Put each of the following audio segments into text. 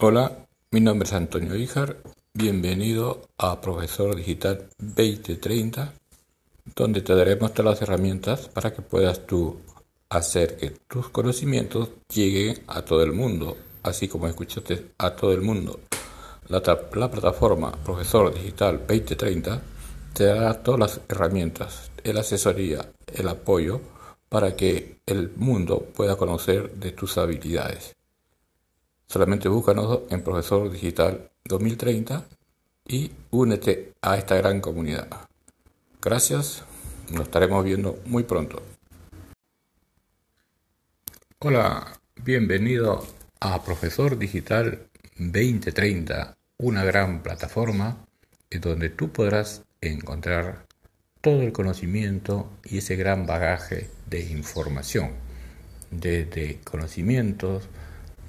Hola, mi nombre es Antonio Ijar. Bienvenido a Profesor Digital 2030, donde te daremos todas las herramientas para que puedas tú hacer que tus conocimientos lleguen a todo el mundo, así como escuchaste a todo el mundo. La, la plataforma Profesor Digital 2030 te dará todas las herramientas, la asesoría, el apoyo para que el mundo pueda conocer de tus habilidades. Solamente búscanos en Profesor Digital 2030 y únete a esta gran comunidad. Gracias, nos estaremos viendo muy pronto. Hola, bienvenido a Profesor Digital 2030, una gran plataforma en donde tú podrás encontrar todo el conocimiento y ese gran bagaje de información, desde conocimientos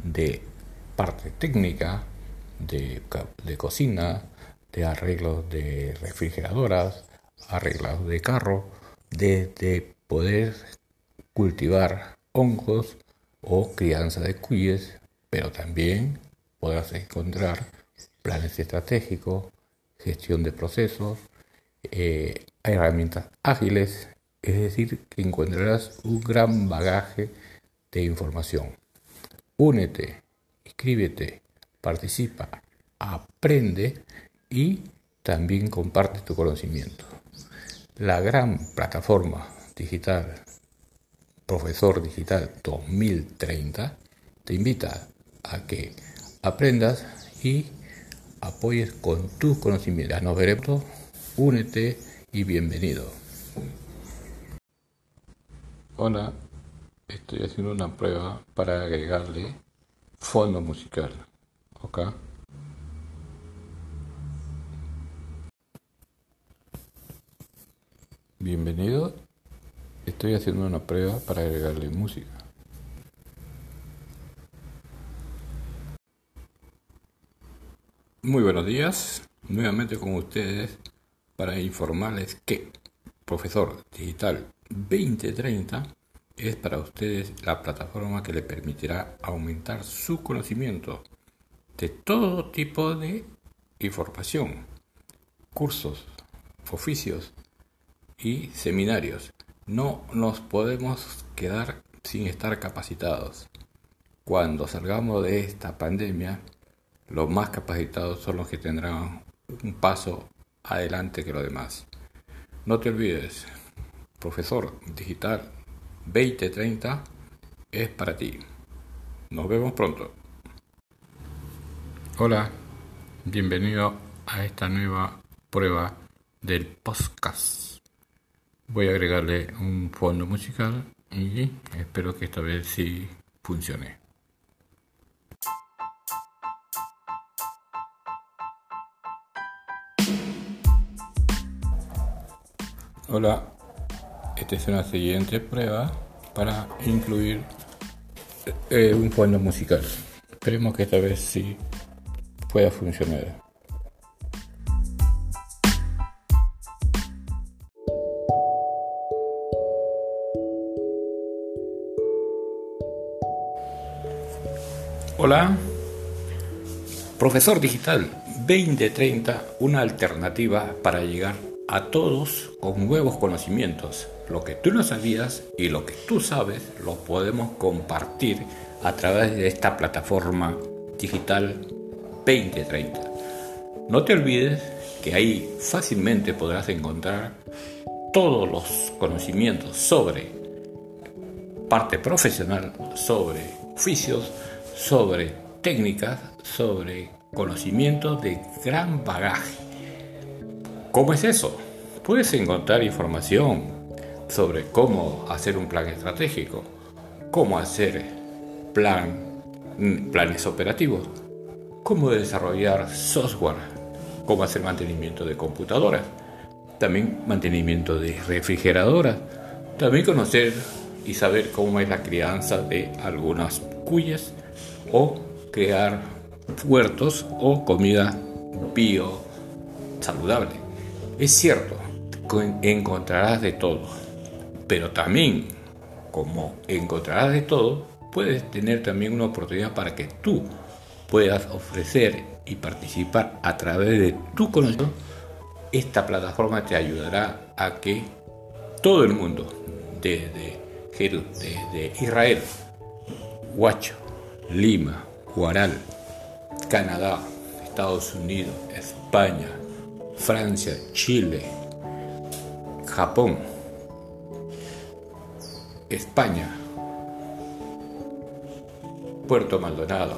de parte técnica de, cocina, de arreglos de refrigeradoras, arreglos de carro, de, poder cultivar hongos o crianza de cuyes, pero también podrás encontrar planes estratégicos, gestión de procesos, eh, herramientas ágiles, es decir, que encontrarás un gran bagaje de información. Únete Escríbete, participa, aprende y también comparte tu conocimiento. La gran plataforma digital Profesor Digital 2030 te invita a que aprendas y apoyes con tus conocimientos. Nos veremos, únete y bienvenido. Hola, estoy haciendo una prueba para agregarle fondo musical. ¿Ok? Bienvenido. Estoy haciendo una prueba para agregarle música. Muy buenos días. Nuevamente con ustedes para informarles que Profesor Digital 2030 es para ustedes la plataforma que le permitirá aumentar su conocimiento de todo tipo de información, cursos, oficios y seminarios. No nos podemos quedar sin estar capacitados. Cuando salgamos de esta pandemia, los más capacitados son los que tendrán un paso adelante que los demás. No te olvides, profesor digital 2030 es para ti. Nos vemos pronto. Hola, bienvenido a esta nueva prueba del podcast. Voy a agregarle un fondo musical y espero que esta vez sí funcione. Hola, esta es una siguiente prueba para incluir eh, un fondo musical. Esperemos que esta vez sí pueda funcionar. Hola, profesor digital 2030, una alternativa para llegar a todos con nuevos conocimientos. Lo que tú no sabías y lo que tú sabes lo podemos compartir a través de esta plataforma digital 2030. No te olvides que ahí fácilmente podrás encontrar todos los conocimientos sobre parte profesional, sobre oficios, sobre técnicas, sobre conocimientos de gran bagaje ¿Cómo es eso? Puedes encontrar información sobre cómo hacer un plan estratégico, cómo hacer plan, planes operativos, cómo desarrollar software, cómo hacer mantenimiento de computadoras, también mantenimiento de refrigeradoras, también conocer y saber cómo es la crianza de algunas cuyas o crear huertos o comida bio saludable. Es cierto, encontrarás de todo, pero también, como encontrarás de todo, puedes tener también una oportunidad para que tú puedas ofrecer y participar a través de tu conocimiento, esta plataforma te ayudará a que todo el mundo, desde, desde Israel, Huacho, Lima, Huaral, Canadá, Estados Unidos, España, Francia, Chile, Japón, España, Puerto Maldonado,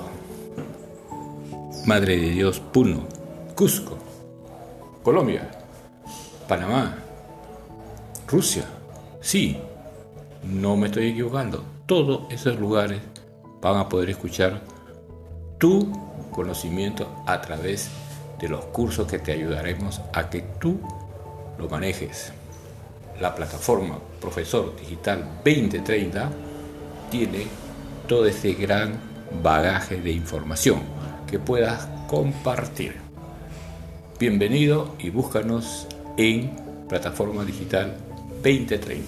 Madre de Dios, Puno, Cusco, Colombia, Panamá, Rusia. Sí, no me estoy equivocando. Todos esos lugares van a poder escuchar tu conocimiento a través de los cursos que te ayudaremos a que tú lo manejes. La plataforma Profesor Digital 2030 tiene todo ese gran bagaje de información que puedas compartir. Bienvenido y búscanos en Plataforma Digital 2030.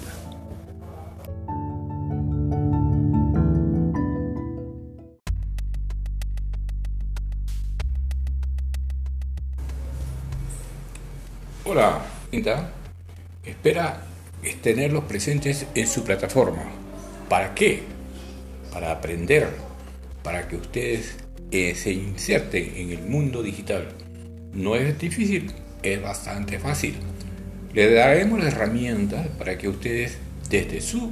Hola, espera tenerlos presentes en su plataforma. ¿Para qué? Para aprender, para que ustedes eh, se inserten en el mundo digital no es difícil, es bastante fácil. Les daremos las herramientas para que ustedes desde su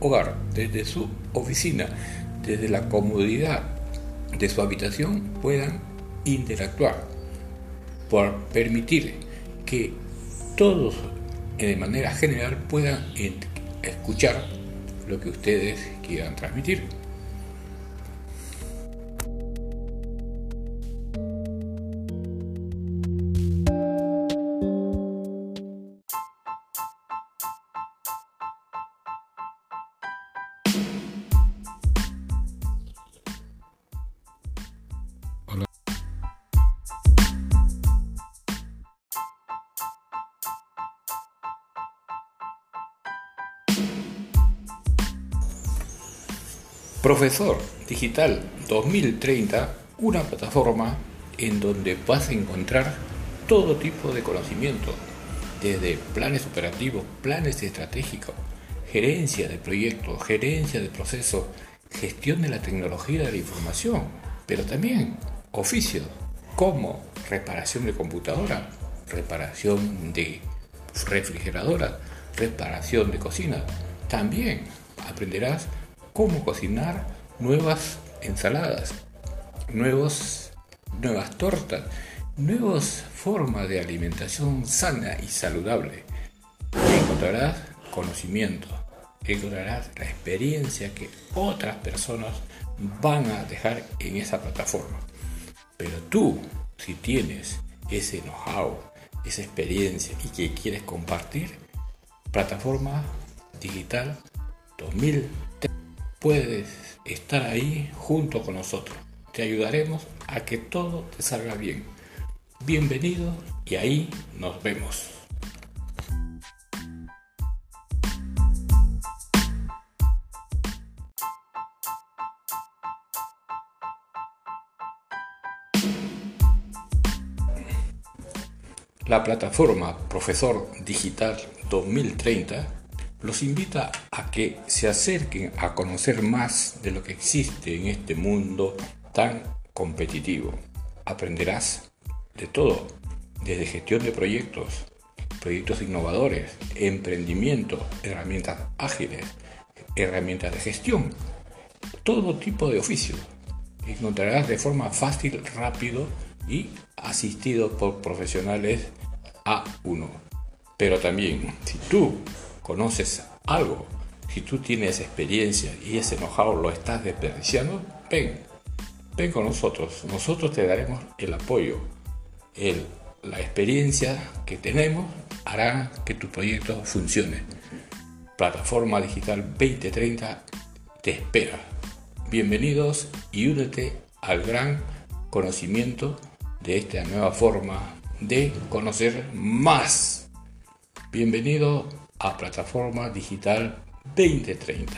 hogar, desde su oficina, desde la comodidad de su habitación puedan interactuar, por permitir que todos de manera general puedan escuchar lo que ustedes quieran transmitir. Profesor Digital 2030, una plataforma en donde vas a encontrar todo tipo de conocimiento, desde planes operativos, planes estratégicos, gerencia de proyectos, gerencia de procesos, gestión de la tecnología de la información, pero también oficios como reparación de computadora, reparación de refrigeradora, reparación de cocina. También aprenderás cómo cocinar nuevas ensaladas, nuevos, nuevas tortas, nuevas formas de alimentación sana y saludable. Encontrarás conocimiento, encontrarás la experiencia que otras personas van a dejar en esa plataforma. Pero tú, si tienes ese know-how, esa experiencia y que quieres compartir, plataforma digital 2000 puedes estar ahí junto con nosotros. Te ayudaremos a que todo te salga bien. Bienvenido y ahí nos vemos. La plataforma Profesor Digital 2030 los invita a que se acerquen a conocer más de lo que existe en este mundo tan competitivo. Aprenderás de todo, desde gestión de proyectos, proyectos innovadores, emprendimiento, herramientas ágiles, herramientas de gestión, todo tipo de oficios. Encontrarás de forma fácil, rápido y asistido por profesionales A1. Pero también, si tú conoces algo, si tú tienes experiencia y ese know-how lo estás desperdiciando, ven, ven con nosotros. Nosotros te daremos el apoyo. El, la experiencia que tenemos hará que tu proyecto funcione. Plataforma Digital 2030 te espera. Bienvenidos y únete al gran conocimiento de esta nueva forma de conocer más. Bienvenido a Plataforma Digital 2030.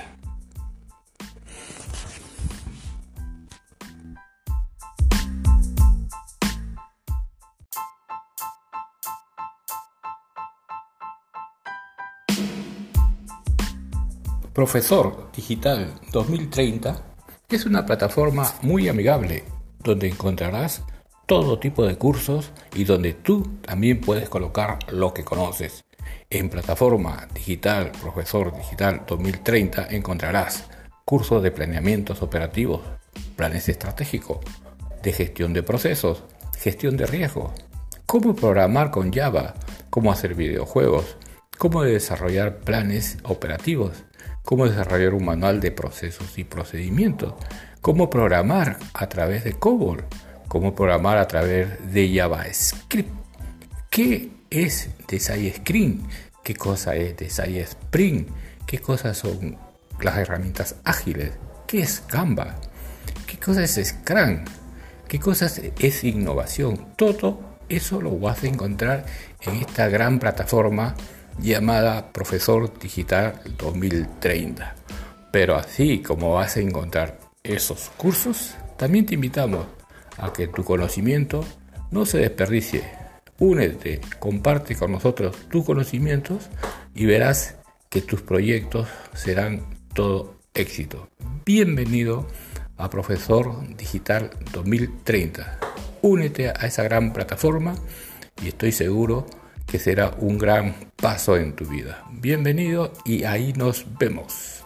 Profesor Digital 2030 es una plataforma muy amigable donde encontrarás todo tipo de cursos y donde tú también puedes colocar lo que conoces en plataforma digital Profesor Digital 2030 encontrarás cursos de planeamientos operativos, planes estratégicos, de gestión de procesos, gestión de riesgo, cómo programar con Java, cómo hacer videojuegos, cómo desarrollar planes operativos, cómo desarrollar un manual de procesos y procedimientos, cómo programar a través de COBOL, cómo programar a través de JavaScript. ¿Qué es Design Screen? ¿Qué cosa es Design Spring? ¿Qué cosas son las herramientas ágiles? ¿Qué es Canva? ¿Qué cosa es Scrum? ¿Qué cosas es innovación? Todo eso lo vas a encontrar en esta gran plataforma llamada Profesor Digital 2030. Pero así como vas a encontrar esos cursos, también te invitamos a que tu conocimiento no se desperdicie. Únete, comparte con nosotros tus conocimientos y verás que tus proyectos serán todo éxito. Bienvenido a Profesor Digital 2030. Únete a esa gran plataforma y estoy seguro que será un gran paso en tu vida. Bienvenido y ahí nos vemos.